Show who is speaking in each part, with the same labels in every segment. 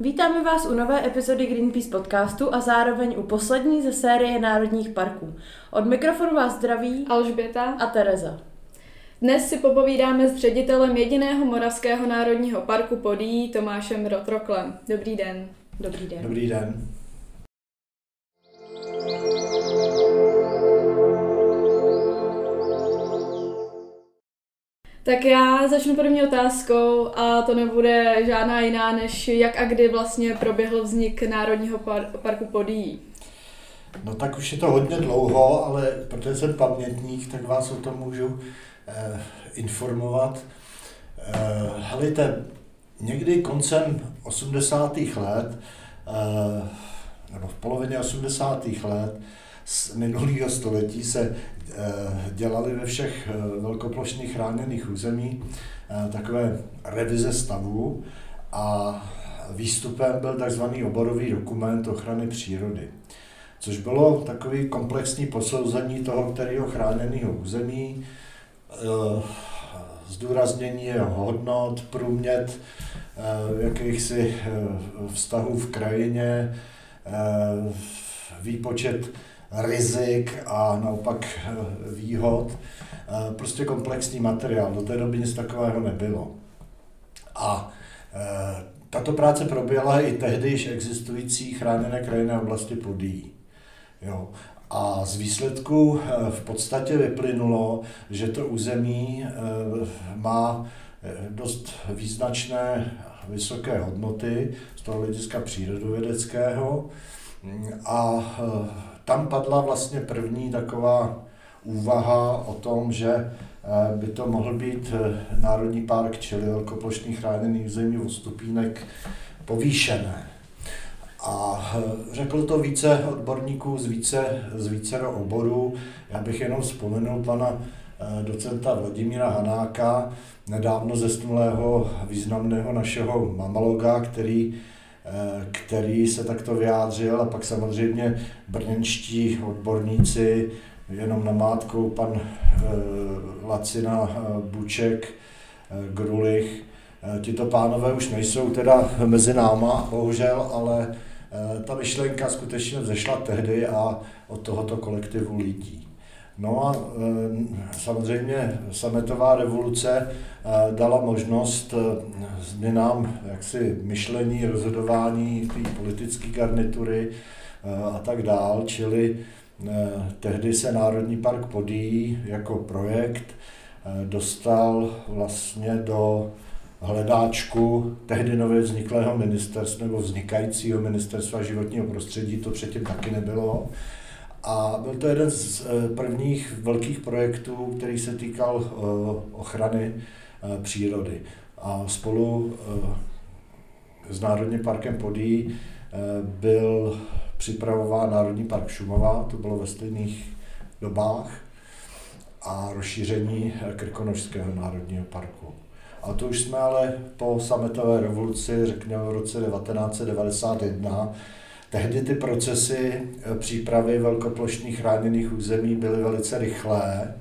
Speaker 1: Vítáme vás u nové epizody Greenpeace podcastu a zároveň u poslední ze série národních parků. Od mikrofonu vás zdraví
Speaker 2: Alžběta
Speaker 1: a Tereza.
Speaker 2: Dnes si popovídáme s ředitelem jediného Moravského národního parku Podí Tomášem Rotroklem. Dobrý den.
Speaker 1: Dobrý den.
Speaker 3: Dobrý den.
Speaker 2: Tak já začnu první otázkou a to nebude žádná jiná, než jak a kdy vlastně proběhl vznik Národního par- parku Podí.
Speaker 3: No tak už je to hodně dlouho, ale protože jsem pamětník, tak vás o tom můžu eh, informovat. Eh, helejte, někdy koncem 80. let, eh, nebo v polovině 80. let z minulého století se eh, dělaly ve všech eh, velkoplošných chráněných území eh, takové revize stavu a výstupem byl takzvaný oborový dokument ochrany přírody což bylo takový komplexní posouzení toho, kterého chráněného území, zdůraznění jeho hodnot, průmět jakýchsi vztahů v krajině, výpočet rizik a naopak výhod. Prostě komplexní materiál. Do té doby nic takového nebylo. A tato práce proběhla i tehdy již existující chráněné krajinné oblasti Podí. Jo. A z výsledku v podstatě vyplynulo, že to území má dost význačné vysoké hodnoty z toho hlediska přírodovědeckého a tam padla vlastně první taková úvaha o tom, že by to mohl být Národní park, čili velkoplošný chráněný území od stupínek povýšené. A řekl to více odborníků z více, z více oborů. Já bych jenom vzpomenul pana docenta Vladimíra Hanáka, nedávno zesnulého významného našeho mamaloga, který, který se takto vyjádřil a pak samozřejmě brněnští odborníci, jenom namátkou pan Lacina Buček, Grulich, Tito pánové už nejsou teda mezi náma, bohužel, ale ta myšlenka skutečně vzešla tehdy a od tohoto kolektivu lidí. No a samozřejmě sametová revoluce dala možnost změnám jaksi myšlení, rozhodování té politické garnitury a tak dál, čili tehdy se Národní park Podí jako projekt dostal vlastně do hledáčku tehdy nově vzniklého ministerstva nebo vznikajícího ministerstva životního prostředí, to předtím taky nebylo. A byl to jeden z prvních velkých projektů, který se týkal ochrany přírody. A spolu s Národním parkem Podí byl připravován Národní park Šumava, to bylo ve stejných dobách, a rozšíření Krkonožského národního parku. A to už jsme ale po sametové revoluci, řekněme v roce 1991, tehdy ty procesy přípravy velkoplošných chráněných území byly velice rychlé.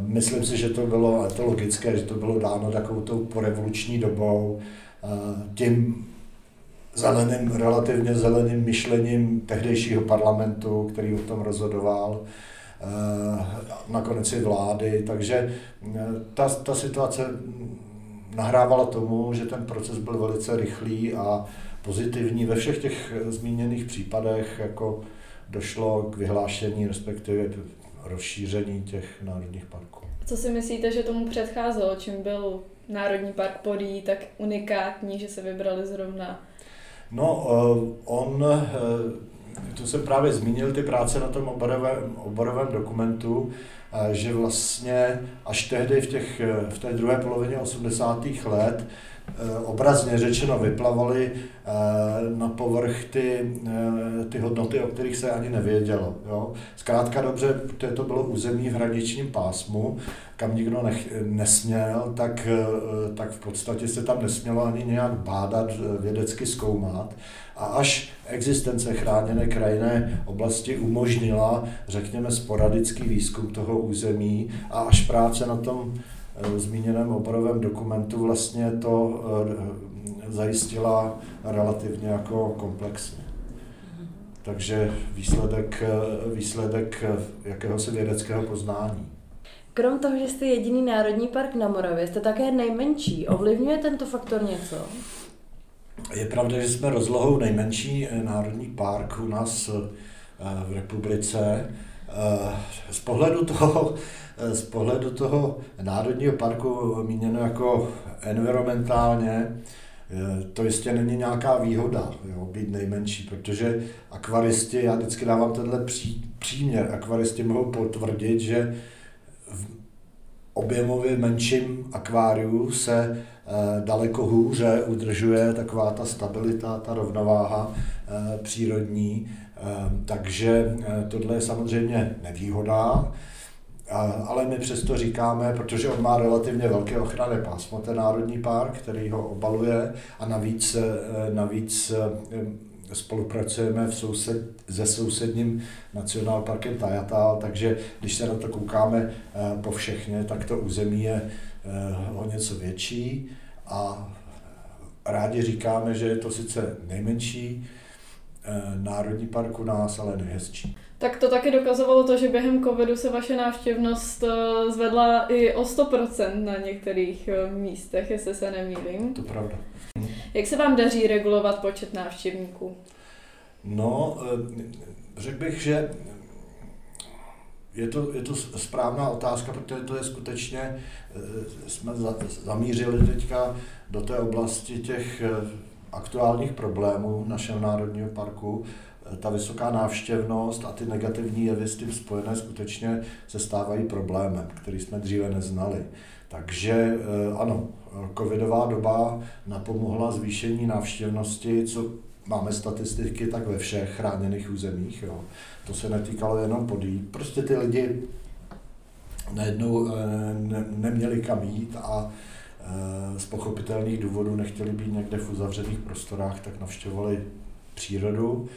Speaker 3: Myslím si, že to bylo, to logické, že to bylo dáno takovou tou porevoluční dobou, tím zeleným, relativně zeleným myšlením tehdejšího parlamentu, který o tom rozhodoval nakonec i vlády, takže ta, ta situace nahrávala tomu, že ten proces byl velice rychlý a pozitivní. Ve všech těch zmíněných případech jako došlo k vyhlášení, respektive rozšíření těch národních parků.
Speaker 2: Co si myslíte, že tomu předcházelo? Čím byl Národní park Podí tak unikátní, že se vybrali zrovna?
Speaker 3: No, on to jsem právě zmínil, ty práce na tom oborovém, oborovém dokumentu, že vlastně až tehdy v, těch, v té druhé polovině 80. let obrazně řečeno vyplavaly na povrch ty, ty hodnoty, o kterých se ani nevědělo. Jo. Zkrátka dobře, to bylo území v hraničním pásmu, kam nikdo nech, nesměl, tak, tak v podstatě se tam nesmělo ani nějak bádat, vědecky zkoumat. A až existence chráněné krajinné oblasti umožnila, řekněme, sporadický výzkum toho území a až práce na tom zmíněném oborovém dokumentu vlastně to zajistila relativně jako komplexně. Takže výsledek, výsledek jakéhosi vědeckého poznání.
Speaker 1: Krom toho, že jste jediný národní park na Moravě, jste také nejmenší. Ovlivňuje tento faktor něco?
Speaker 3: Je pravda, že jsme rozlohou nejmenší národní park u nás v republice. Z pohledu toho, z pohledu toho národního parku míněno jako environmentálně, to jistě není nějaká výhoda, jo, být nejmenší, protože akvaristi, já vždycky dávám tenhle pří, příměr, akvaristi mohou potvrdit, že objemově menším akváriu se eh, daleko hůře udržuje taková ta stabilita, ta rovnováha eh, přírodní, eh, takže tohle je samozřejmě nevýhoda, ale my přesto říkáme, protože on má relativně velké ochranné pásmo, ten národní park, který ho obaluje a navíc, navíc spolupracujeme v soused, se sousedním nacionálparkem Tajatal, takže když se na to koukáme po všechně, tak to území je o něco větší a rádi říkáme, že je to sice nejmenší národní park u nás, ale nejhezčí.
Speaker 2: Tak to taky dokazovalo to, že během covidu se vaše návštěvnost eh, zvedla i o 100% na některých eh, místech, jestli se nemýlím.
Speaker 3: To pravda.
Speaker 2: Jak se vám daří regulovat počet návštěvníků?
Speaker 3: No, eh, řekl bych, že je to, je to správná otázka, protože to je skutečně, jsme zamířili teďka do té oblasti těch aktuálních problémů našeho národního parku, ta vysoká návštěvnost a ty negativní jevy s tím spojené skutečně se stávají problémem, který jsme dříve neznali. Takže eh, ano, covidová doba napomohla zvýšení návštěvnosti, co máme statistiky tak ve všech chráněných územích. Jo. To se netýkalo jenom podí. Prostě ty lidi najednou eh, ne, neměli kam jít a eh, z pochopitelných důvodů nechtěli být někde v uzavřených prostorách, tak navštěvovali přírodu.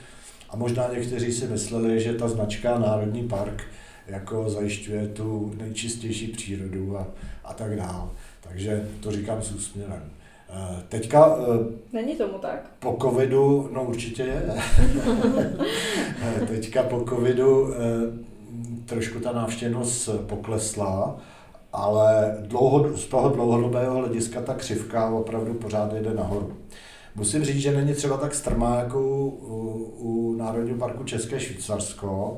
Speaker 3: A možná někteří si mysleli, že ta značka Národní park jako zajišťuje tu nejčistější přírodu a, a tak dále. Takže to říkám s úsměvem. Eh, teďka...
Speaker 2: Eh, Není tomu tak?
Speaker 3: Po covidu, no určitě je. Eh, teďka po covidu trošku ta návštěvnost poklesla, ale dlouho, z toho dlouhodobého hlediska ta křivka opravdu pořád jde nahoru. Musím říct, že není třeba tak strmá jako u, u Národního parku České Švýcarsko,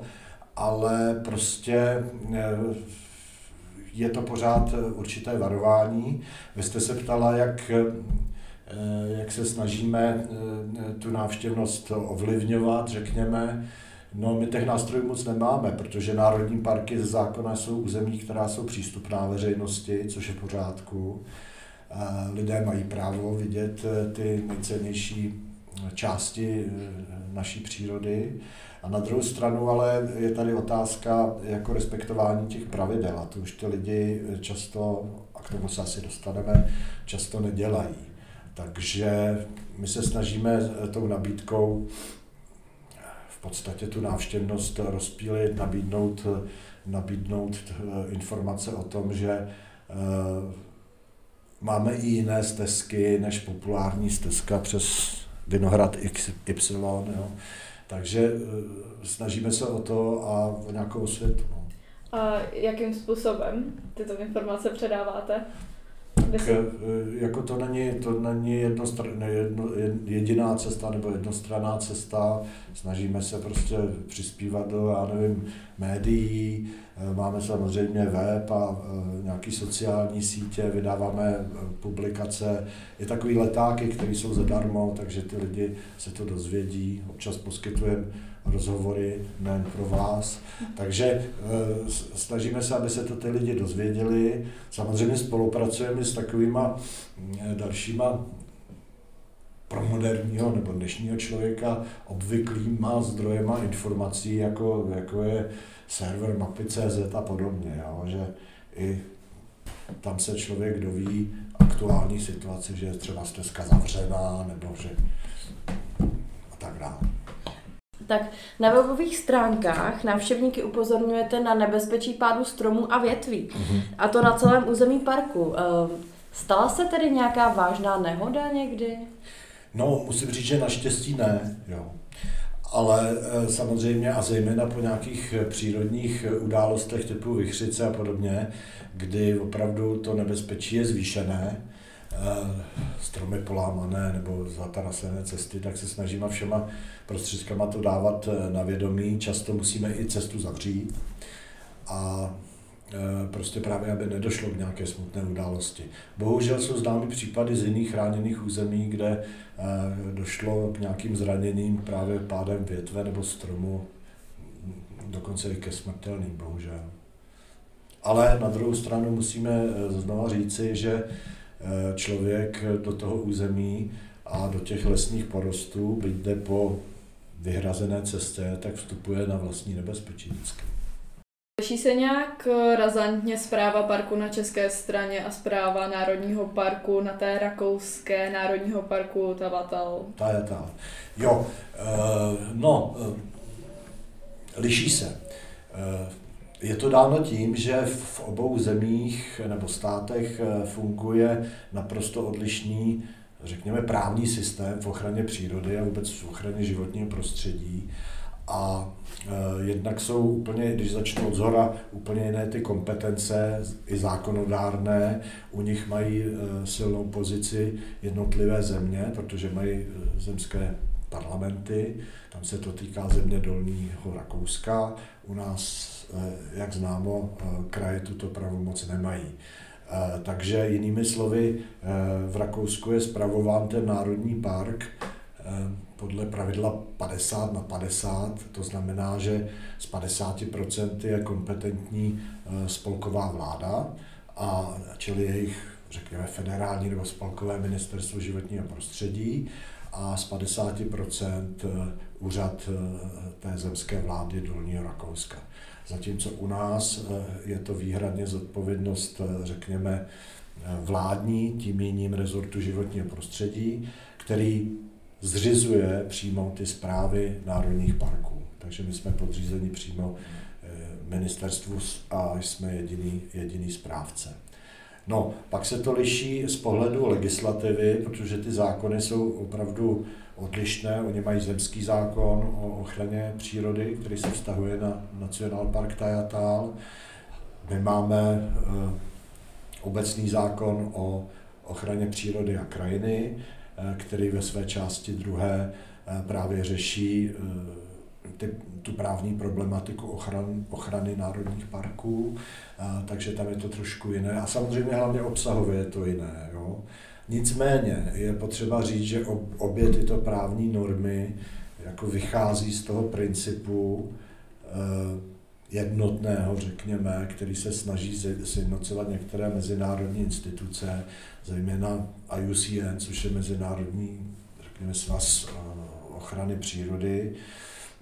Speaker 3: ale prostě eh, je to pořád určité varování. Vy jste se ptala, jak, eh, jak se snažíme eh, tu návštěvnost ovlivňovat, řekněme. No, my těch nástrojů moc nemáme, protože národní parky ze zákona jsou území, která jsou přístupná veřejnosti, což je v pořádku lidé mají právo vidět eh, ty nejcennější části eh, naší přírody. A na druhou stranu ale je tady otázka jako respektování těch pravidel a to už ty lidi často, a k tomu se asi dostaneme, často nedělají. Takže my se snažíme eh, tou nabídkou v podstatě tu návštěvnost rozpílit, nabídnout, nabídnout informace o tom, že máme i jiné stezky než populární stezka přes Vinohrad XY. Jo. Takže eh, snažíme se o to a o nějakou světu. No.
Speaker 2: A jakým způsobem tyto informace předáváte?
Speaker 3: Tak, eh, jako to není, to není jedno, jediná cesta nebo jednostranná cesta. Snažíme se prostě přispívat do, já nevím, médií, eh, máme samozřejmě web a eh, nějaký sociální sítě, vydáváme publikace. Je takový letáky, které jsou zadarmo, takže ty lidi se to dozvědí. Občas poskytujeme rozhovory nejen pro vás. Takže e, snažíme se, aby se to ty lidi dozvěděli. Samozřejmě spolupracujeme s takovýma e, dalšíma pro moderního nebo dnešního člověka obvyklýma zdrojema informací, jako, jako je server mapy.cz a podobně. Jo? Že i tam se člověk doví aktuální situaci, že je třeba stezka zavřená, nebo že a tak dále.
Speaker 1: Tak na webových stránkách návštěvníky upozorňujete na nebezpečí pádu stromů a větví. Mm-hmm. A to na celém území parku. Ehm, Stala se tedy nějaká vážná nehoda někdy?
Speaker 3: No, musím říct, že naštěstí ne, jo. Ale eh, samozřejmě a zejména po nějakých přírodních událostech typu vychřice a podobně, kdy opravdu to nebezpečí je zvýšené, stromy polámané nebo zatarasené cesty, tak se snažíme všema prostředkama to dávat eh, na vědomí. Často musíme i cestu zavřít a Eh, prostě právě, aby nedošlo k nějaké smutné události. Bohužel jsou známy případy z jiných chráněných území, kde eh, došlo k nějakým zraněním právě pádem větve nebo stromu, dokonce i ke smrtelným, bohužel. Ale na druhou stranu musíme znova říci, že člověk do toho území a do těch lesních porostů, byť jde po vyhrazené cestě, tak vstupuje na vlastní nebezpečí vždycky.
Speaker 2: Liší se nějak eh, razantně zpráva parku na české straně a zpráva Národního parku na té rakouské Národního parku Tavatal?
Speaker 3: Tavatal. Jo, uh, no, uh, liší se. Uh, je to dáno tím, že v obou zemích nebo státech funguje naprosto odlišný, řekněme, právní systém v ochraně přírody a vůbec v ochraně životního prostředí. A e, jednak jsou úplně, když začnu od zhora, úplně jiné ty kompetence, i zákonodárné. U nich mají e, silnou pozici jednotlivé země, protože mají zemské parlamenty, tam se to týká země Dolního Rakouska. U nás, jak známo, kraje tuto pravomoc nemají. Takže jinými slovy, v Rakousku je spravován ten národní park podle pravidla 50 na 50, to znamená, že z 50% je kompetentní eh, spolková vláda, a čili jejich, řekněme, federální nebo spolkové ministerstvo životního prostředí a z 50% eh, úřad eh, té zemské vlády Dolního Rakouska. Zatímco u nás je to výhradně zodpovědnost, řekněme, vládní, tím jiným rezortu životního prostředí, který zřizuje přímo ty zprávy národních parků. Takže my jsme podřízeni přímo eh, ministerstvu a jsme jediný, jediný správce. No, pak se to liší z pohledu legislativy, protože ty zákony jsou opravdu odlišné. Oni mají zemský zákon o ochraně přírody, který se vztahuje na National Park Tajatal. My máme eh, obecný zákon o ochraně přírody a krajiny, Eh, který ve své části druhé eh, právě řeší ty, tu právní problematiku ochran, ochrany národních parků, takže tam je to trošku jiné. A samozřejmě hlavně obsahově je to jiné. Jo. Nicméně je potřeba říct, že obě tyto právní normy jako vychází z toho principu jednotného, řekněme, který se snaží sjednocovat některé mezinárodní instituce, zejména IUCN, což je Mezinárodní řekněme, svaz eh, ochrany přírody,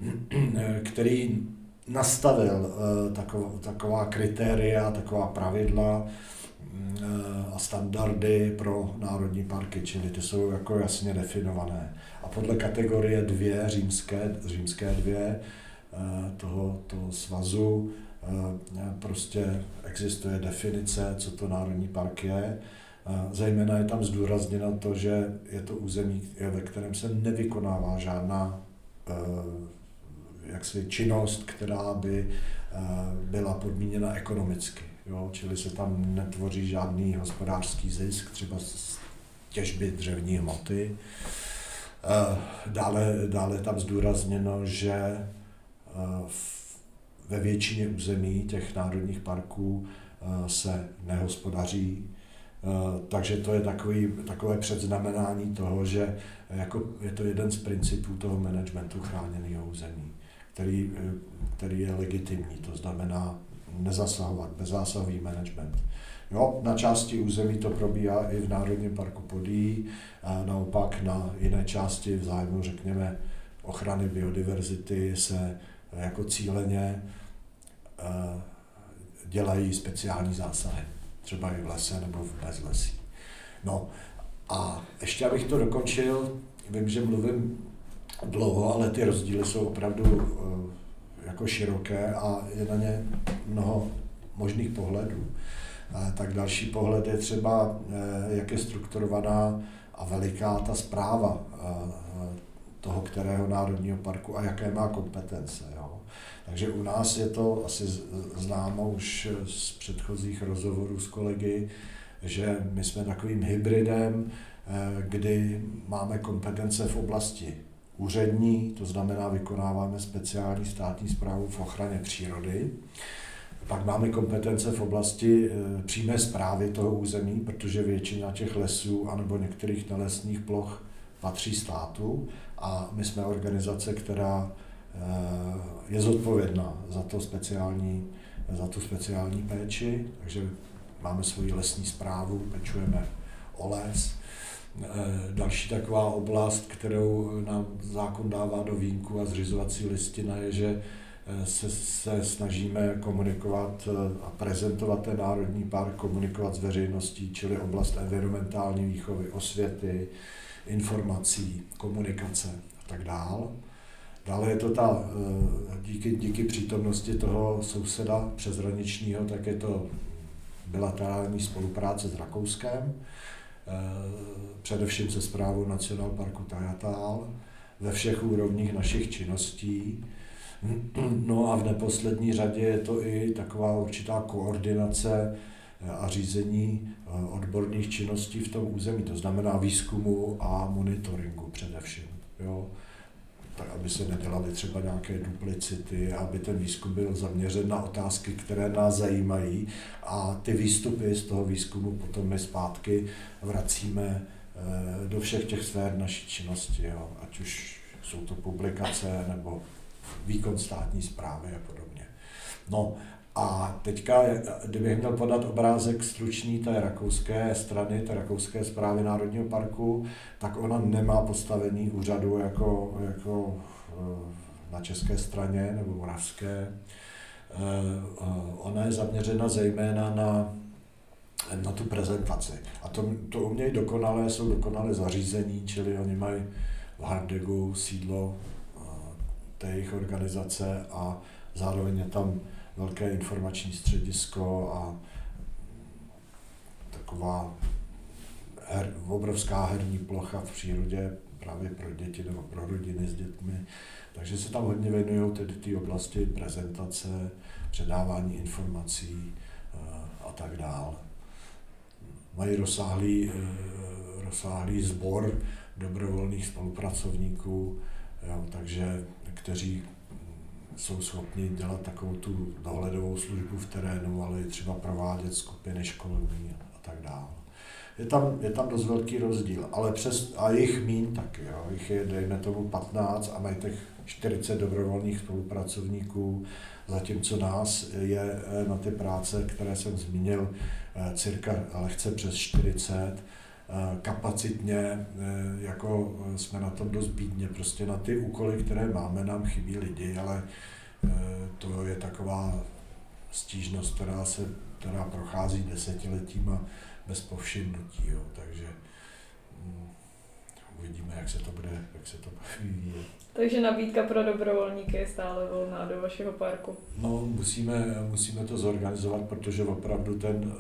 Speaker 3: který nastavil eh, taková, kritéria, taková pravidla eh, a standardy pro národní parky, čili ty jsou jako jasně definované. A podle kategorie dvě, římské, římské dvě, toho, toho svazu, prostě existuje definice, co to národní park je Zejména je tam zdůrazněno to, že je to území, ve kterém se nevykonává žádná eh, jaksi činnost, která by eh, byla podmíněna ekonomicky. Jo? Čili se tam netvoří žádný hospodářský zisk, třeba z těžby dřevní hmoty. Eh, dále, dále tam zdůrazněno, že ve většině území těch národních parků se nehospodaří Eh, takže to je takový, takové předznamenání toho, že jako je to jeden z principů toho managementu chráněného území, který, eh, který je legitimní, to znamená nezasahovat, bezzásahový management. Jo, na části území to probíhá i v Národním parku Podí, a naopak na jiné části v zájmu, řekněme, ochrany biodiverzity se jako cíleně eh, dělají speciální zásahy třeba i v lese nebo v bezlesí. No a ještě abych to dokončil, vím, že mluvím dlouho, ale ty rozdíly jsou opravdu uh, jako široké a je na ně mnoho možných pohledů. tak další pohled je třeba, jak je strukturovaná a veliká ta zpráva toho kterého národního parku a jaké má kompetence. Jo. Takže u nás je to asi známo už z předchozích rozhovorů s kolegy, že my jsme takovým hybridem, eh, kdy máme kompetence v oblasti úřední, to znamená vykonáváme speciální státní zprávu v ochraně přírody. Pak máme kompetence v oblasti eh, přímé zprávy toho území, protože většina těch lesů anebo některých nelesních ploch patří státu a my jsme organizace, která eh, je zodpovědná za, to speciální, za tu speciální péči, takže máme svoji lesní zprávu, pečujeme o les. Eh, další taková oblast, kterou nám zákon dává do výjimku a zřizovací listina je, že eh, se, se snažíme komunikovat a prezentovat ten národní park, komunikovat s veřejností, čili oblast environmentální výchovy, osvěty, informací, komunikace a tak dál. Dále je to ta, eh, díky, díky přítomnosti toho souseda přeshraničního, tak je to bilaterální spolupráce s Rakouskem, eh, především se zprávou Nacional Parku Tajatal, ve všech úrovních našich činností. No a v neposlední řadě je to i taková určitá koordinace a řízení eh, odborných činností v tom území, to znamená výzkumu a monitoringu především. Jo? Tak, aby se nedělaly třeba nějaké duplicity, aby ten výzkum byl zaměřen na otázky, které nás zajímají a ty výstupy z toho výzkumu potom my zpátky vracíme eh, do všech těch sfér naší činnosti, jo? ať už jsou to publikace nebo výkon státní zprávy a podobně. No a teďka, kdybych měl podat obrázek stručný té rakouské strany, té rakouské zprávy Národního parku, tak ona nemá postavení úřadu jako, jako eh, na české straně nebo moravské. Eh, ona je zaměřena zejména na, na tu prezentaci. A to, to umějí dokonale, jsou dokonale zařízení, čili oni mají v Hardegu sídlo eh, té jejich organizace a zároveň je tam velké informační středisko a taková her, obrovská herní plocha v přírodě právě pro děti nebo pro rodiny s dětmi. Takže se tam hodně věnují tedy té oblasti prezentace, předávání informací eh, a tak dále. Mají rozsáhlý, eh, rozsáhlý sbor dobrovolných spolupracovníků, jo, takže kteří jsou schopni dělat takovou tu dohledovou službu v terénu, ale i třeba provádět skupiny školení a tak dále. Je tam, je tam dost velký rozdíl, ale přes, a jich mín taky, jo. jich je dejme tomu 15 a mají těch 40 dobrovolných spolupracovníků, zatímco nás je eh, na ty práce, které jsem zmínil, eh, cirka lehce přes 40, eh, kapacitně, jako jsme na tom dost bídně, prostě na ty úkoly, které máme, nám chybí lidi, ale to je taková stížnost, která, se, která prochází desetiletíma bez povšimnutí, jo. takže um, uvidíme, jak se to bude, jak se to vyvíjet.
Speaker 2: Takže nabídka pro dobrovolníky je stále volná do vašeho parku.
Speaker 3: No, musíme, musíme to zorganizovat, protože opravdu ten,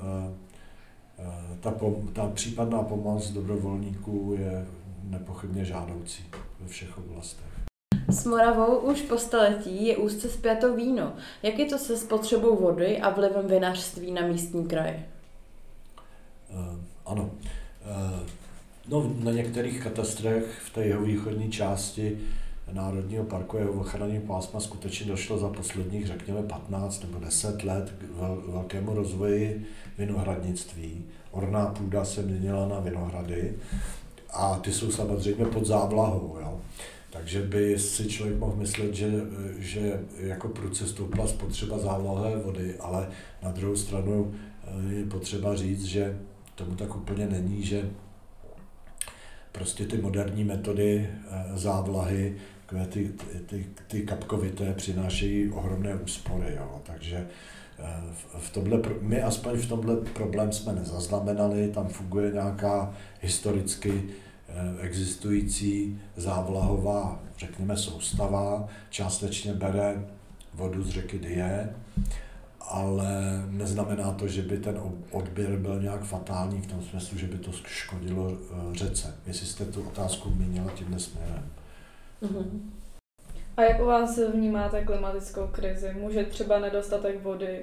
Speaker 3: ta, pom, ta případná pomoc dobrovolníků je nepochybně žádoucí ve všech oblastech.
Speaker 1: S Moravou už po staletí je úzce zpěto víno. Jak je to se spotřebou vody a vlivem vinařství na místní kraje?
Speaker 3: Uh, ano. Uh, no, na některých katastrech v té jeho východní části Národního parku jeho ochranní pásma skutečně došlo za posledních, řekněme, 15 nebo 10 let k velkému rozvoji vinohradnictví. Orná půda se měnila na vinohrady a ty jsou samozřejmě pod závlahou. Jo. Takže by si člověk mohl myslet, že, že jako prudce stoupla spotřeba závlahové vody, ale na druhou stranu eh, je potřeba říct, že tomu tak úplně není, že prostě ty moderní metody eh, závlahy, ty, ty, ty kapkovité přinášejí ohromné úspory. Jo. Takže v tomhle, my aspoň v tomhle problém jsme nezaznamenali, tam funguje nějaká historicky Eh, existující závlahová, řekněme, soustava, částečně bere vodu z řeky Die ale neznamená to, že by ten odběr byl nějak fatální v tom smyslu, že by to škodilo eh, řece. Jestli jste tu otázku měnila tímhle směrem. Mm-hmm.
Speaker 2: A jak u vás vnímáte klimatickou krizi? Může třeba nedostatek vody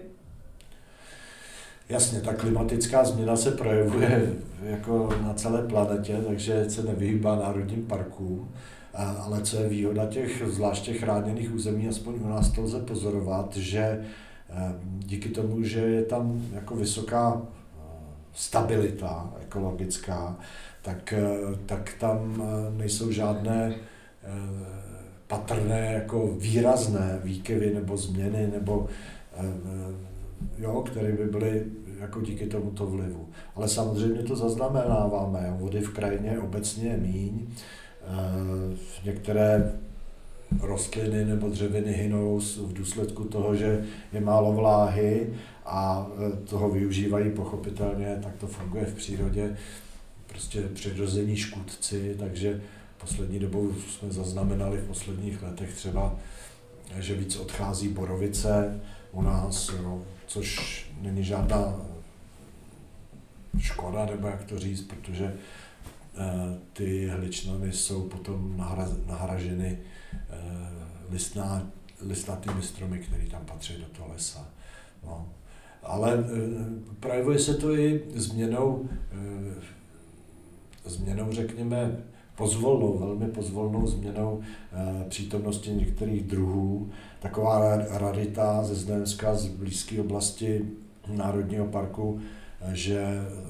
Speaker 3: Jasně, ta klimatická změna se projevuje jako na celé planetě, takže se nevyhýbá národním parkům. Ale co je výhoda těch zvláště chráněných území, aspoň u nás to lze pozorovat, že eh, díky tomu, že je tam jako vysoká eh, stabilita ekologická, tak, eh, tak tam nejsou žádné patrné jako výrazné výkyvy nebo změny nebo jo, které by byly jako díky tomuto vlivu. Ale samozřejmě to zaznamenáváme. Vody v krajině obecně je míň. Eh, některé rostliny nebo dřeviny hynou v důsledku toho, že je málo vláhy a eh, toho využívají pochopitelně, tak to funguje v přírodě, prostě přirození škůdci, takže poslední dobou jsme zaznamenali v posledních letech třeba, že víc odchází borovice u nás, no, což není žádná škoda, nebo jak to říct, protože eh, ty hličnany jsou potom nahraženy eh, listná, listnatými stromy, které tam patří do toho lesa. No. Ale eh, projevuje se to i změnou, změnou řekněme, pozvolnou, velmi pozvolnou změnou přítomnosti některých druhů. Taková rarita ze Znojemska, z blízké oblasti Národního parku, že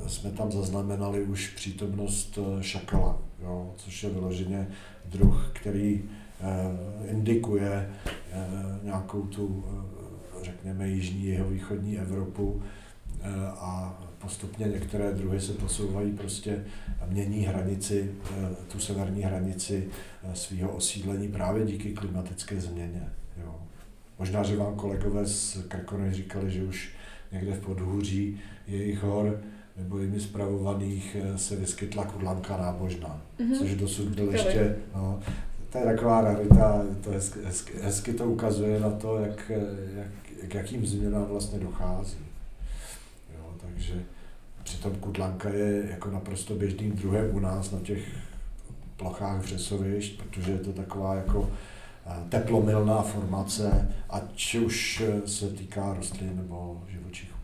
Speaker 3: jsme tam zaznamenali už přítomnost eh, šakala, jo, což je vyloženě druh, který eh, indikuje eh, nějakou tu, řekněme, jižní, jeho východní Evropu a postupně některé druhy se posouvají prostě a mění hranici, tu severní hranici svého osídlení právě díky klimatické změně. Jo. Možná, že vám kolegové z Krkony říkali, že už někde v podhůří jejich hor nebo jimi zpravovaných eh, se vyskytla kudlanka nábožná, mm-hmm. což dosud byl ještě, no, to je taková rarita, to hezky, hezky, hezky to ukazuje na to, jak, jak, k jakým změnám vlastně dochází. Takže přitom kudlanka je jako naprosto běžným druhem u nás na těch plochách vřesovišť, protože je to taková jako eh, teplomilná formace, ať už eh, se týká rostlin nebo živočichů.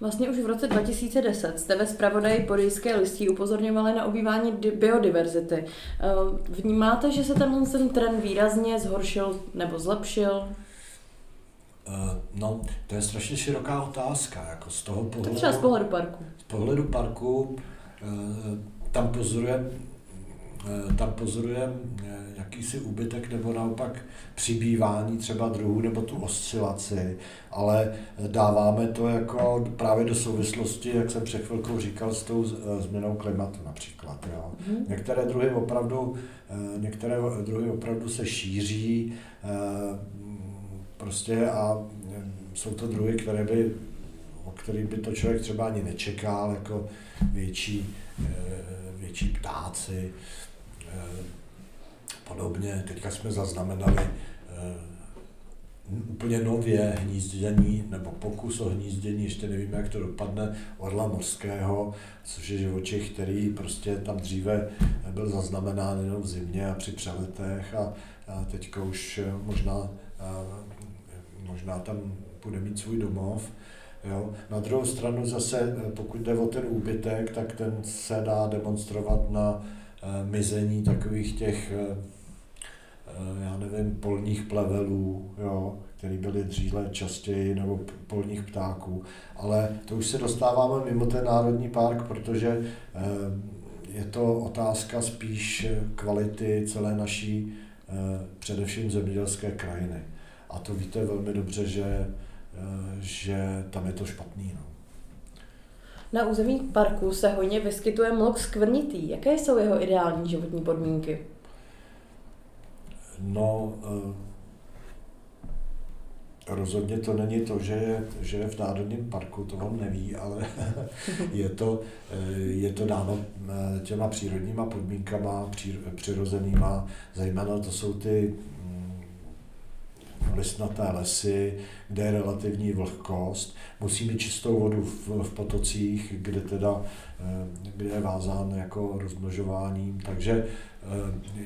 Speaker 1: Vlastně už v roce 2010 jste ve zpravodaji podejské listí upozorňovali na obývání biodiverzity. Eh, vnímáte, že se tenhle ten trend výrazně zhoršil nebo zlepšil?
Speaker 3: Eh, no, to je strašně široká otázka. Jako z toho pohledu,
Speaker 1: třeba z pohledu parku.
Speaker 3: Z pohledu parku eh, tam pozorujeme tam pozorujeme jakýsi úbytek nebo naopak přibývání třeba druhů nebo tu oscilaci, ale dáváme to jako právě do souvislosti, jak jsem před chvilkou říkal, s tou změnou klimatu například. Jo. Mm-hmm. Některé druhy opravdu, eh, některé druhy opravdu se šíří eh, prostě a eh, jsou to druhy, které by, o kterých by to člověk třeba ani nečekal, jako větší, větší ptáci, podobně. Teďka jsme zaznamenali eh, úplně nově hnízdění, nebo pokus o hnízdění, ještě nevíme, jak to dopadne, orla morského, což je živočich, který prostě tam dříve byl zaznamenán jenom v zimě a při přeletech a, a teďka už možná, možná tam bude mít svůj domov. Jo. Na druhou stranu zase, pokud jde o ten úbytek, tak ten se dá demonstrovat na mizení takových těch Eh, já nevím, polních plevelů, jo, který byly dříve častěji, nebo polních ptáků. Ale to už se dostáváme mimo ten národní park, protože eh, je to otázka spíš kvality celé naší, eh, především zemědělské krajiny. A to víte velmi dobře, že, že tam je to špatný. No.
Speaker 1: Na území parku se hojně vyskytuje mlok skvrnitý. Jaké jsou jeho ideální životní podmínky?
Speaker 3: No, eh, rozhodně to není to, že je, že je v Národním parku, to on neví, ale je to, eh, je to dáno eh, těma přírodníma podmínkama, přirozenýma, zejména to jsou ty, listnaté lesy, kde je relativní vlhkost. Musí mít čistou vodu v, v potocích, kde teda kde je vázán jako rozmnožováním. Takže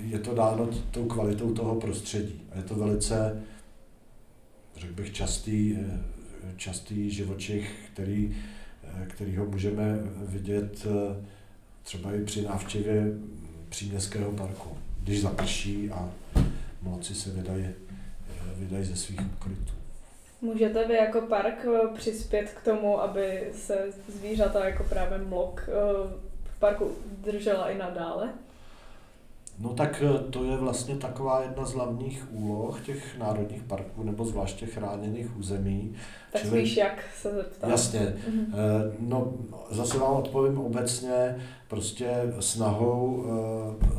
Speaker 3: je to dáno tou kvalitou toho prostředí. Je to velice, řekl bych, častý, častý živočich, který, který ho můžeme vidět třeba i při návštěvě příměstského parku, když zaprší a mladci se vydají, vydají ze svých ukrytů.
Speaker 2: Můžete vy jako park eh, přispět k tomu, aby se zvířata jako právě mlok eh, v parku držela i nadále?
Speaker 3: No tak eh, to je vlastně taková jedna z hlavních úloh těch národních parků nebo zvláště chráněných území.
Speaker 2: Tak Čili, spíš jak se zeptám.
Speaker 3: Jasně. Mm-hmm. No zase vám odpovím obecně, prostě snahou,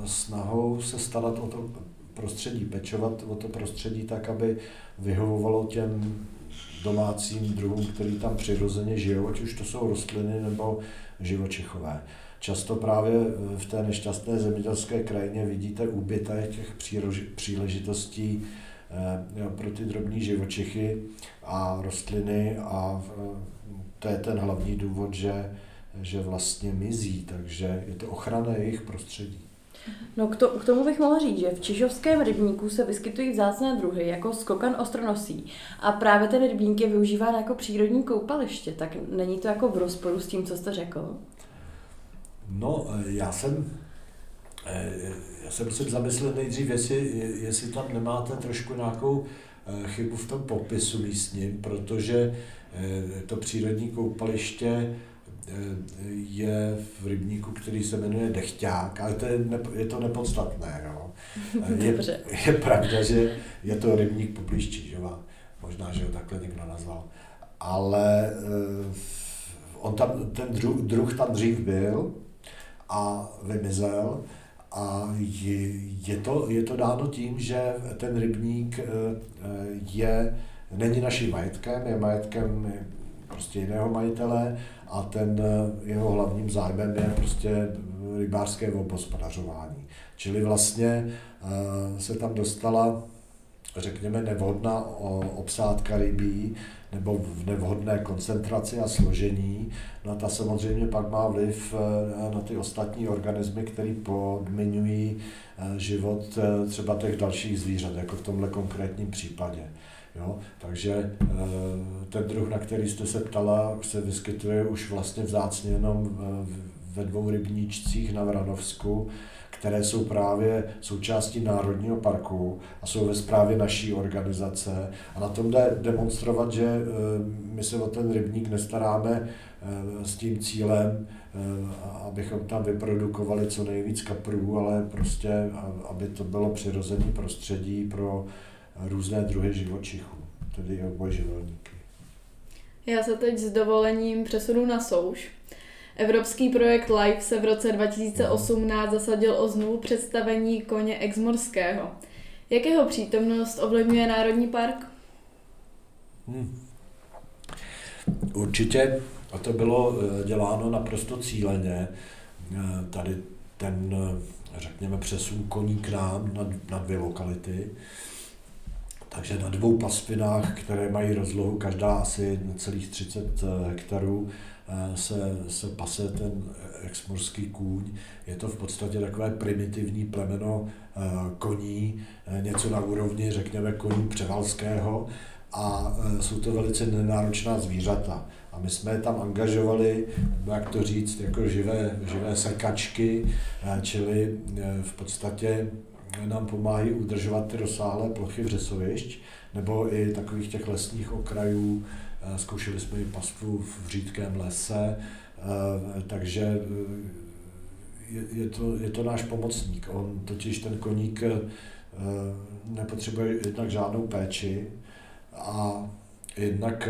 Speaker 3: snahou se starat o to prostředí, pečovat o to prostředí tak, aby vyhovovalo těm domácím druhům, který tam přirozeně žijou, ať už to jsou rostliny nebo živočichové. Často právě v té nešťastné zemědělské krajině vidíte úbytek těch příležitostí eh, pro ty drobní živočichy a rostliny a eh, to je ten hlavní důvod, že, že vlastně mizí, takže je to ochrana jejich prostředí.
Speaker 1: No k, to, k tomu bych mohla říct, že v Čižovském rybníku se vyskytují vzácné druhy, jako skokan ostronosí. A právě ten rybník je využíván jako přírodní koupaliště, tak není to jako v rozporu s tím, co jste řekl?
Speaker 3: No, eh, já jsem, eh, já jsem se zamyslel nejdřív, jestli, jestli tam nemáte trošku nějakou eh, chybu v tom popisu místním, protože to přírodní koupaliště je v rybníku, který se jmenuje Dechťák, ale to je, ne, je to nepodstatné. Jo. Je, je pravda, že je to rybník poblíž Čižova, možná, že ho takhle někdo nazval. Ale uh, on tam, ten druh, druh tam dřív byl a vymizel a je, je, to, je to dáno tím, že ten rybník je, není naším majetkem, je majetkem prostě jiného majitele a ten eh, jeho hlavním zájmem je prostě rybářské obospodařování. Čili vlastně eh, se tam dostala, řekněme, nevhodná obsádka rybí, nebo v nevhodné koncentraci a složení. No a ta samozřejmě pak má vliv eh, na ty ostatní organismy, které podmiňují život třeba těch dalších zvířat, jako v tomhle konkrétním případě. Jo? Takže eh, ten druh, na který jste se ptala, se vyskytuje už vlastně vzácně jenom ve dvou rybníčcích na Vranovsku, které jsou právě součástí Národního parku a jsou ve správě naší organizace. A na tom jde demonstrovat, že eh, my se o ten rybník nestaráme eh, s tím cílem, abychom tam vyprodukovali co nejvíc kaprů, ale prostě, aby to bylo přirozené prostředí pro různé druhy živočichů, tedy obojživelníky.
Speaker 2: Já se teď s dovolením přesunu na souš. Evropský projekt LIFE se v roce 2018 zasadil o znovu představení koně exmorského. Jakého přítomnost ovlivňuje Národní park? Hmm.
Speaker 3: Určitě a to bylo eh, děláno naprosto cíleně. Eh, tady ten, eh, řekněme, přesun koní k nám na, na dvě lokality. Takže na dvou pasvinách, které mají rozlohu každá asi celých 30 eh, hektarů, eh, se, se pase ten exmorský kůň. Je to v podstatě takové primitivní plemeno eh, koní, něco na úrovni, řekněme, koní převalského a jsou to velice nenáročná zvířata. A my jsme je tam angažovali, jak to říct, jako živé, živé sekačky, čili v podstatě nám pomáhají udržovat ty rozsáhlé plochy vřesovišť, nebo i takových těch lesních okrajů. Eh, zkoušeli jsme i pastvu v řídkém lese, eh, takže eh, je, to, je to náš pomocník. On totiž ten koník nepotřebuje jednak žádnou péči a jednak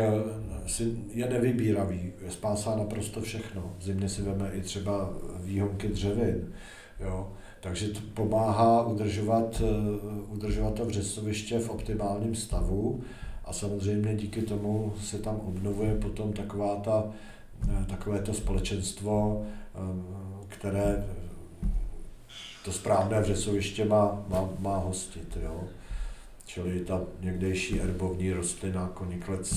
Speaker 3: si je nevybíravý, spásá naprosto všechno. V zimě si veme i třeba výhonky dřevin. Jo takže to pomáhá udržovat, eh, udržovat to vřesoviště v optimálním stavu a samozřejmě díky tomu se tam obnovuje potom taková ta, eh, takové to společenstvo, eh, které to správné vřesoviště má, má, má hostit. Jo. čili ta někdejší erbovní rostlina koniklec,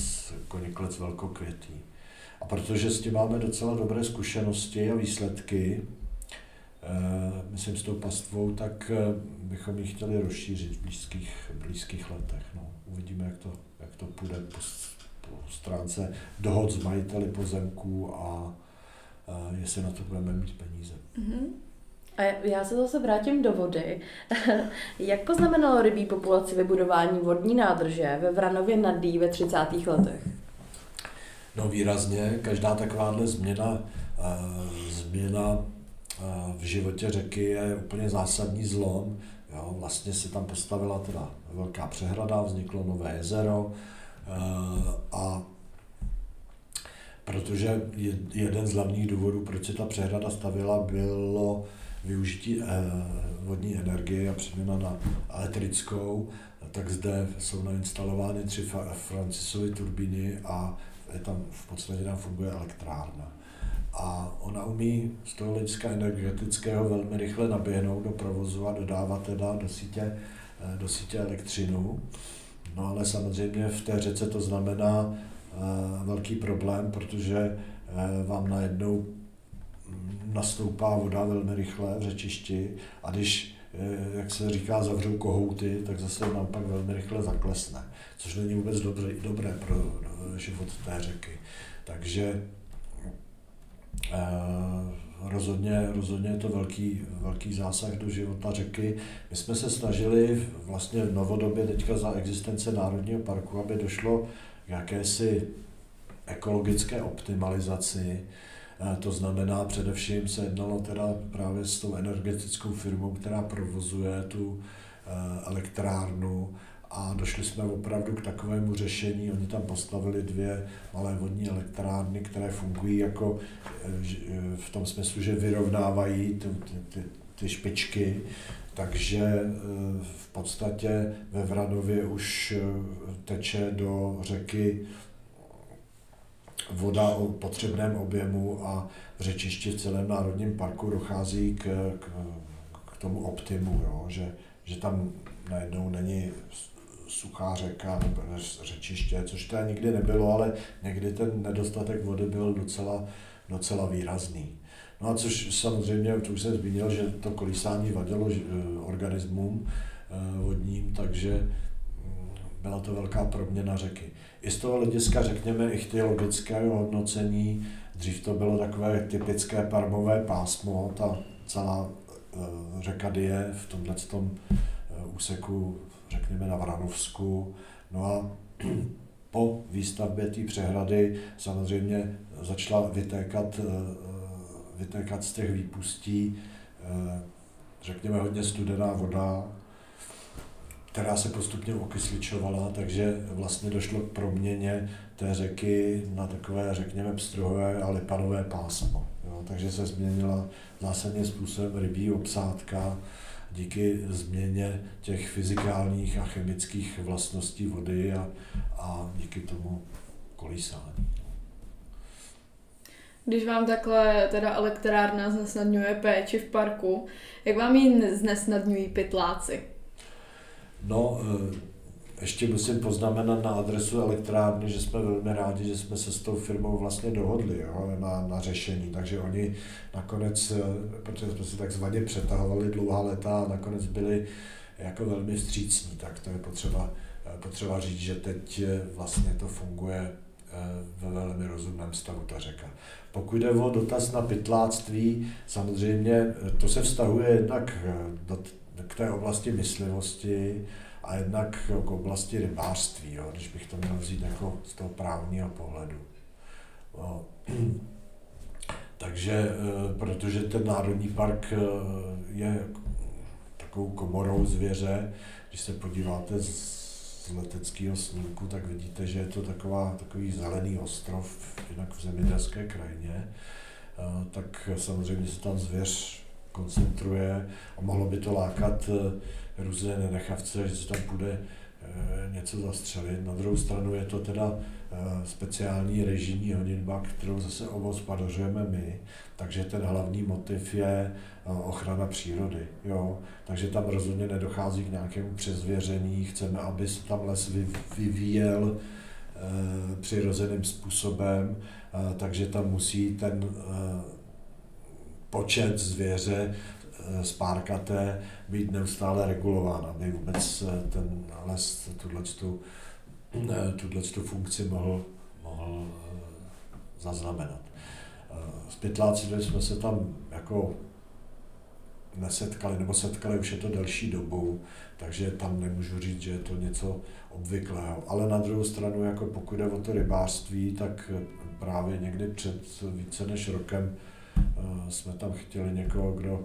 Speaker 3: koniklec velkokvětý. A protože s tím máme docela dobré zkušenosti a výsledky, myslím s tou pastvou, tak eh, bychom ji chtěli rozšířit v blízkých, blízkých letech. No, uvidíme, jak to, jak to půjde po, po stránce dohod s majiteli pozemků a, a jestli na to budeme mít peníze. Mm-hmm.
Speaker 1: A já se zase vrátím do vody. Jak poznamenalo rybí populaci vybudování vodní nádrže ve Vranově nad Dý ve 30. letech?
Speaker 3: No výrazně, každá takováhle změna, změna v životě řeky je úplně zásadní zlom. Jo, vlastně se tam postavila teda velká přehrada, vzniklo nové jezero a protože jeden z hlavních důvodů, proč se ta přehrada stavila, bylo využití eh, vodní energie a přeměna na elektrickou, tak zde jsou nainstalovány tři Francisovy turbíny a je tam v podstatě tam funguje elektrárna. A ona umí z toho hlediska energetického velmi rychle naběhnout do provozu a dodávat teda do sítě, eh, do sítě elektřinu. No ale samozřejmě v té řece to znamená eh, velký problém, protože vám najednou nastoupá voda velmi rychle v řečišti a když, eh, jak se říká, zavřou kohouty, tak zase naopak velmi rychle zaklesne, což není vůbec dobré, dobré pro život té řeky. Takže eh, rozhodně, rozhodně je to velký, velký zásah do života řeky. My jsme se snažili vlastně v novodobě teďka za existence Národního parku, aby došlo k jakési ekologické optimalizaci, to znamená, především se jednalo teda právě s tou energetickou firmou, která provozuje tu eh, elektrárnu a došli jsme opravdu k takovému řešení. Oni tam postavili dvě malé vodní elektrárny, které fungují jako eh, eh, v tom smyslu, že vyrovnávají ty, ty, ty špičky, takže v podstatě ve Vranově už teče do řeky voda o potřebném objemu a v řečišti v celém národním parku dochází k, k, k tomu optimu, jo? Že, že tam najednou není suchá řeka nebo řečiště, což to nikdy nebylo, ale někdy ten nedostatek vody byl docela, docela výrazný. No a což samozřejmě, to už jsem zmínil, že to kolísání vadilo eh, organismům eh, vodním, takže mm, byla to velká proměna řeky i z toho hlediska, řekněme, ichtyologického hodnocení, dřív to bylo takové typické parmové pásmo, ta celá eh, řeka Die v tomhle tom úseku, řekněme, na Vranovsku. No a po výstavbě té přehrady samozřejmě začala vytékat, eh, vytékat z těch výpustí, řekněme, hodně studená voda, která se postupně okysličovala, takže vlastně došlo k proměně té řeky na takové, řekněme, pstruhové a lipanové pásmo. Jo. Takže se změnila zásadním způsobem rybí obsádka díky změně těch fyzikálních a chemických vlastností vody a, a díky tomu kolísání.
Speaker 2: Když vám takhle teda elektrárna znesnadňuje péči v parku, jak vám ji znesnadňují pytláci?
Speaker 3: No, eh, ještě musím poznamenat na adresu elektrárny, že jsme velmi rádi, že jsme se s tou firmou vlastně dohodli jo, na, na řešení. Takže oni nakonec, eh, protože jsme se takzvaně přetahovali dlouhá léta a nakonec byli jako velmi vstřícní, tak to je potřeba, eh, potřeba říct, že teď vlastně to funguje ve velmi rozumném stavu ta řeka. Pokud jde o dotaz na pytláctví, samozřejmě to se vztahuje jednak do k té oblasti myslivosti a jednak k oblasti rybářství, jo, když bych to měl vzít jako z toho právního pohledu. No. Takže, eh, protože ten národní park eh, je takovou komorou zvěře, když se podíváte z leteckého snímku, tak vidíte, že je to taková, takový zelený ostrov, jinak v zemědělské krajině, eh, tak samozřejmě se tam zvěř koncentruje a mohlo by to lákat různé nenechavce, že se tam bude něco zastřelit. Na druhou stranu je to teda speciální režijní honitba, kterou zase ovospodařujeme my, takže ten hlavní motiv je ochrana přírody. Jo? Takže tam rozhodně nedochází k nějakému přezvěření, chceme, aby se tam les vyvíjel přirozeným způsobem, takže tam musí ten počet zvěře spárkaté být neustále regulován, aby vůbec ten les tuhle tu funkci mohl, mohl zaznamenat. S pytláci jsme se tam jako nesetkali, nebo setkali už je to delší dobu, takže tam nemůžu říct, že je to něco obvyklého. Ale na druhou stranu, jako pokud jde o to rybářství, tak právě někdy před více než rokem eh, jsme tam chtěli někoho, kdo,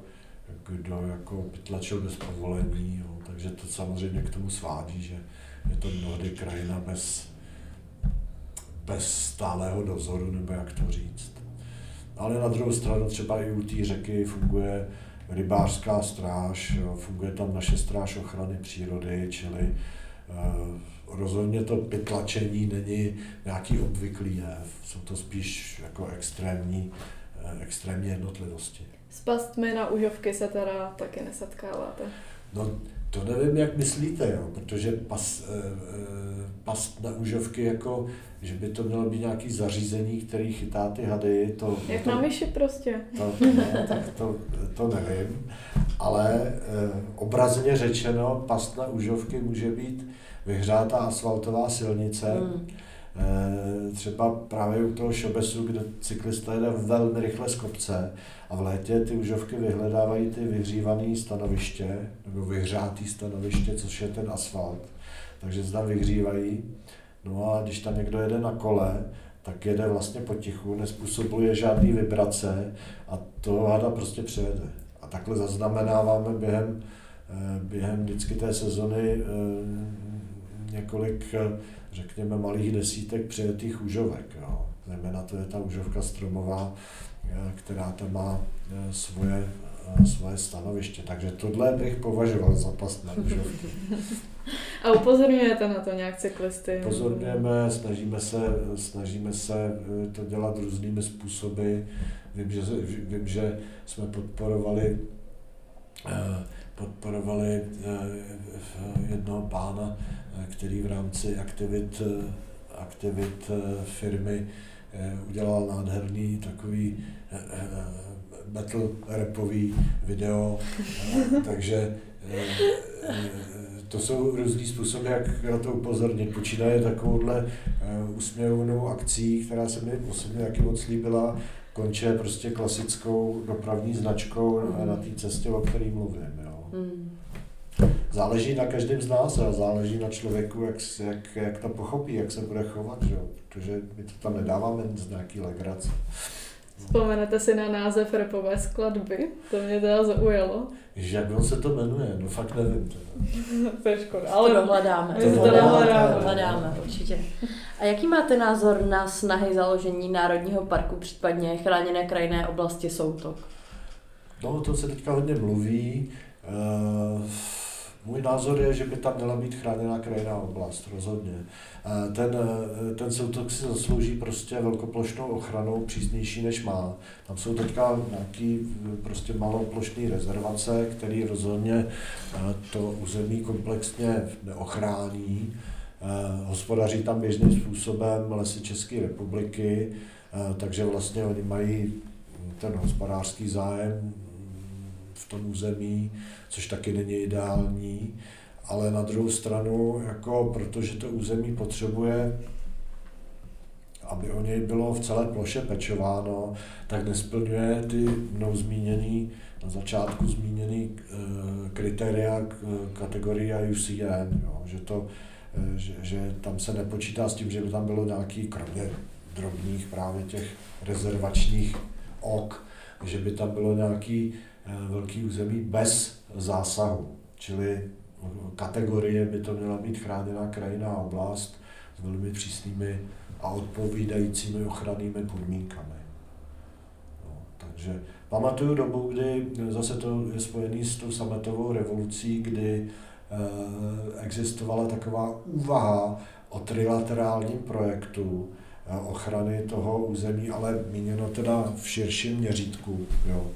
Speaker 3: kdo jako pytlačil bez povolení, jo. takže to samozřejmě k tomu svádí, že je to mnohdy krajina bez, bez stálého dozoru, nebo jak to říct. Ale na druhou stranu třeba i u té řeky funguje rybářská stráž, jo, funguje tam naše stráž ochrany přírody, čili uh, rozhodně to pytlačení není nějaký obvyklý jev, jsou to spíš jako extrémní, uh, extrémní jednotlivosti.
Speaker 2: S pastmi na užovky se teda taky nesetkáváte?
Speaker 3: No, to nevím, jak myslíte, jo, protože pas, eh, past na užovky, jako, že by to mělo být nějaký zařízení, který chytá ty hady, to...
Speaker 2: Jak
Speaker 3: to,
Speaker 2: na myši prostě.
Speaker 3: To, ne, tak to, to nevím, ale eh, obrazně řečeno, past na užovky může být vyhřátá asfaltová silnice, hmm třeba právě u toho šobesu, kde cyklista jede velmi rychle z kopce a v létě ty užovky vyhledávají ty vyhřívané stanoviště, nebo vyhřátý stanoviště, což je ten asfalt. Takže se tam vyhřívají. No a když tam někdo jede na kole, tak jede vlastně potichu, nespůsobuje žádný vibrace a to hada prostě přejede. A takhle zaznamenáváme během, eh, během vždycky té sezony eh, několik řekněme, malých desítek přijetých užovek. Jo. Zejména to je ta užovka stromová, eh, která tam má eh, svoje, eh, svoje stanoviště. Takže tohle bych považoval za past na užovky.
Speaker 2: A upozorňujete na to nějak cyklisty?
Speaker 3: Upozorňujeme, snažíme se, snažíme se to dělat různými způsoby. Vím, že, vím, že jsme podporovali podporovali jednoho pána, který v rámci aktivit, aktivit firmy eh, udělal nádherný takový eh, eh, battle rapový video, takže to jsou různý způsoby, jak na to upozornit. Počínaje takovouhle usměvnou akcí, která se mi osobně taky moc líbila, konče prostě klasickou dopravní značkou na té cestě, o které mluvím. Jo. Hmm záleží na každém z nás a záleží na člověku, jak, jak, jak to pochopí, jak se bude chovat, že? protože my to tam nedáváme z nějaký legrace.
Speaker 2: Vzpomenete si na název repové skladby? To mě teda zaujalo.
Speaker 3: Že jak on se to jmenuje? No fakt nevím.
Speaker 2: to je škoda, ale
Speaker 1: to dohledáme.
Speaker 2: To dohledáme.
Speaker 1: dohledáme, určitě. A jaký máte názor na snahy založení Národního parku, případně chráněné krajinné oblasti Soutok?
Speaker 3: No, to se teďka hodně mluví. Uh můj názor je, že by tam měla být chráněná krajinná oblast, rozhodně. Ten, ten soutok si zaslouží prostě velkoplošnou ochranou, přísnější než má. Tam jsou teďka nějaký prostě maloplošné rezervace, které rozhodně to území komplexně neochrání. Hospodaří tam běžným způsobem lesy České republiky, takže vlastně oni mají ten hospodářský zájem v tom území, což taky není ideální, ale na druhou stranu, jako protože to území potřebuje aby o něj bylo v celé ploše pečováno, tak nesplňuje ty mnou zmíněný, na začátku zmíněný e, kritéria kategorie UCN, jo, že, to, e, že, že tam se nepočítá s tím, že by tam bylo nějaký, kromě drobných právě těch rezervačních ok, že by tam bylo nějaký Eh, velký území bez zásahu. Čili kategorie by to měla být chráněná krajinná oblast s velmi přísnými a odpovídajícími ochrannými podmínkami. No, takže pamatuju dobu, kdy zase to je spojený s tou sametovou revolucí, kdy existovala taková úvaha o trilaterálním projektu ochrany toho území, ale míněno teda v širším měřítku, jo.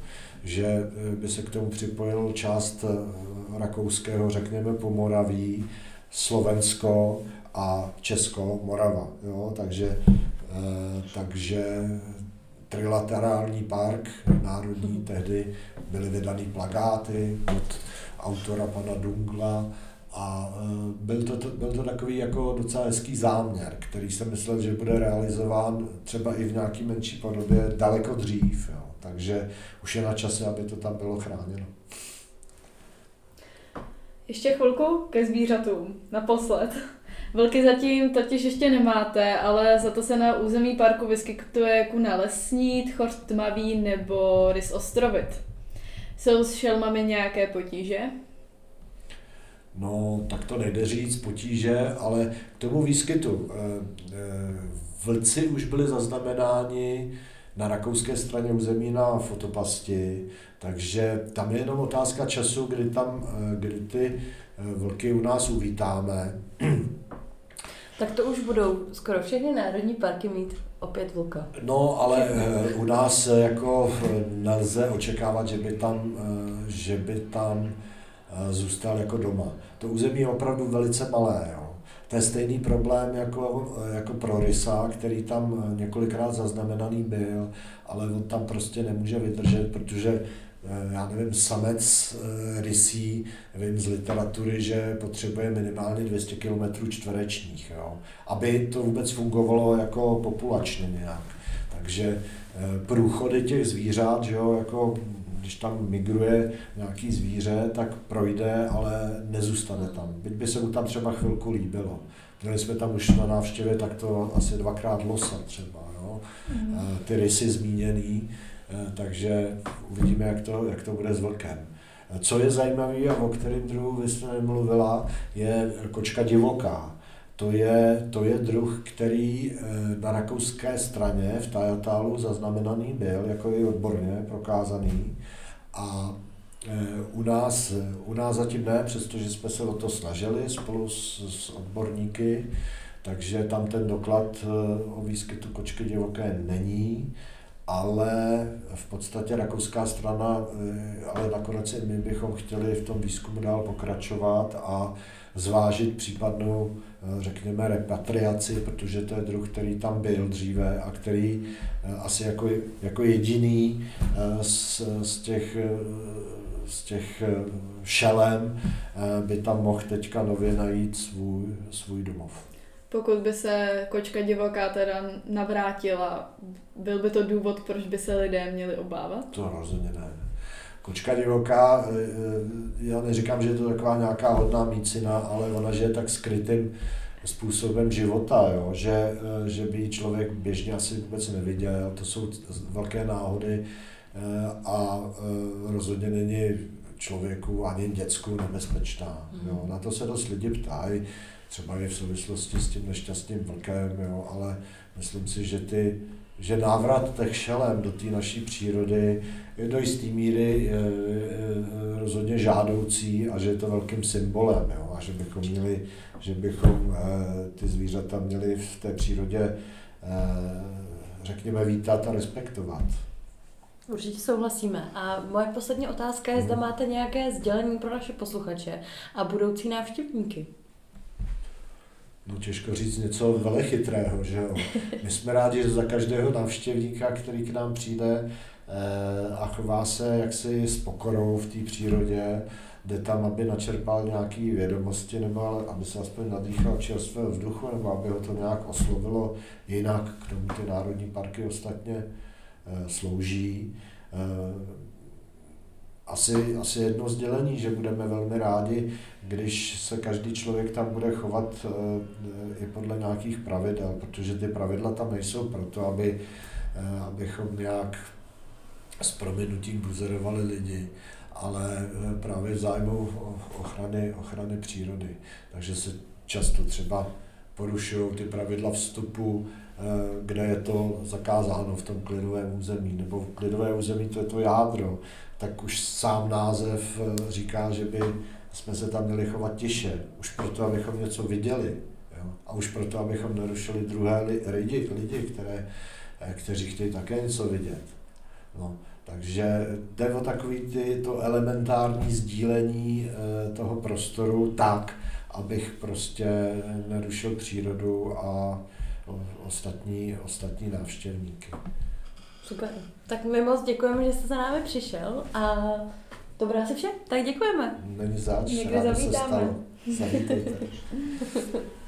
Speaker 3: Že by se k tomu připojil část rakouského, řekněme, Pomoraví, Slovensko a Česko, Morava. Jo? Takže, takže trilaterální park národní, tehdy byly vydaný plagáty od autora pana Dungla a byl to, byl to takový jako docela hezký záměr, který jsem myslel, že bude realizován třeba i v nějaký menší podobě daleko dřív. Jo. Takže už je na čase, aby to tam bylo chráněno.
Speaker 2: Ještě chvilku ke zvířatům, naposled. Vlky zatím totiž ještě nemáte, ale za to se na území parku vyskytuje kuna lesní, chorst tmavý nebo rys ostrovit. Jsou s šelmami nějaké potíže?
Speaker 3: No, tak to nejde říct potíže, ale k tomu výskytu. Eh, eh, vlci už byli zaznamenáni na rakouské straně území na fotopasti, takže tam je jenom otázka času, kdy, tam, eh, kdy ty vlky u nás uvítáme.
Speaker 1: Tak to už budou skoro všechny národní parky mít opět vlka.
Speaker 3: No, ale u nás jako nelze očekávat, že by tam, že by tam zůstal jako doma. To území je opravdu velice malé. Jo. To je stejný problém jako, jako pro Rysa, který tam několikrát zaznamenaný byl, ale on tam prostě nemůže vydržet, protože eh, já nevím, samec eh, rysí, vím z literatury, že potřebuje minimálně 200 km čtverečních, jo, aby to vůbec fungovalo jako populačně nějak. Takže eh, průchody těch zvířat, že jo, jako když tam migruje nějaký zvíře, tak projde, ale nezůstane tam. Byť by se mu tam třeba chvilku líbilo. Měli jsme tam už na návštěvě takto asi dvakrát losa třeba, jo? Mm. ty rysy zmíněný, eh, takže uvidíme, jak to, jak to bude s vlkem. Co je zajímavé a o kterém druhu vy jste nemluvila, je kočka divoká. To je, to je druh, který eh, na rakouské straně v Tajatálu zaznamenaný byl, jako i odborně prokázaný. A eh, u nás, u nás zatím ne, přestože jsme se o to snažili spolu s, s odborníky, takže tam ten doklad eh, o výskytu kočky divoké není, ale v podstatě rakouská strana, ale nakonec my bychom chtěli v tom výzkumu dál pokračovat a zvážit případnou Eh, řekněme, repatriaci, protože to je druh, který tam byl dříve a který eh, asi jako, jako jediný eh, z, z těch z těch šelem by tam mohl teďka nově najít svůj, svůj domov.
Speaker 2: Pokud by se kočka divoká teda navrátila, byl by to důvod, proč by se lidé měli obávat?
Speaker 3: To rozhodně ne. Kočka divoká, eh, eh, já neříkám, že je to taková nějaká hodná mícina, ale ona žije tak skrytým způsobem života, jo? Že, eh, že by člověk běžně asi vůbec neviděl. To jsou velké náhody a rozhodně není člověku ani dětsku nebezpečná. Jo? Mhm. Na to se dost lidi ptají, třeba i v souvislosti s tím nešťastným vlkem, jo? ale myslím si, že ty že návrat těch šelem do té naší přírody je do jisté míry je, je, rozhodně žádoucí a že je to velkým symbolem jo? a že bychom měli, že bychom ty zvířata měli v té přírodě řekněme vítat a respektovat.
Speaker 1: Určitě souhlasíme. A moje poslední otázka je, zda mhm. máte nějaké sdělení pro naše posluchače a budoucí návštěvníky.
Speaker 3: No těžko říct něco velechytrého, že jo. My jsme rádi za každého návštěvníka, který k nám přijde eh, a chová se jaksi s pokorou v té přírodě, jde tam, aby načerpal nějaké vědomosti, nebo aby se aspoň nadýchal čerstvého vzduchu, nebo aby ho to nějak oslovilo jinak, k tomu ty národní parky ostatně eh, slouží. Asi, asi jedno sdělení, že budeme velmi rádi, když se každý člověk tam bude chovat eh, i podle nějakých pravidel, protože ty pravidla tam nejsou proto, aby, eh, abychom nějak s prominutím buzerovali lidi, ale eh, právě v zájmu ochrany, ochrany přírody. Takže se často třeba porušují ty pravidla vstupu, kde je to zakázáno v tom klidovém území, nebo v klidové území to je to jádro, tak už sám název říká, že by jsme se tam měli chovat tiše, už proto, abychom něco viděli. Jo? A už proto, abychom nerušili druhé lidi, lidi které, eh, kteří chtějí také něco vidět. No, takže jde o takový ty, to elementární sdílení e, toho prostoru tak, abych prostě nerušil přírodu a ostatní, ostatní návštěvníky.
Speaker 1: Super. Tak my moc děkujeme, že jste za námi přišel a to bude asi vše. Tak děkujeme.
Speaker 3: Není zač,
Speaker 2: Někdy zavítáme.
Speaker 3: Zavítejte.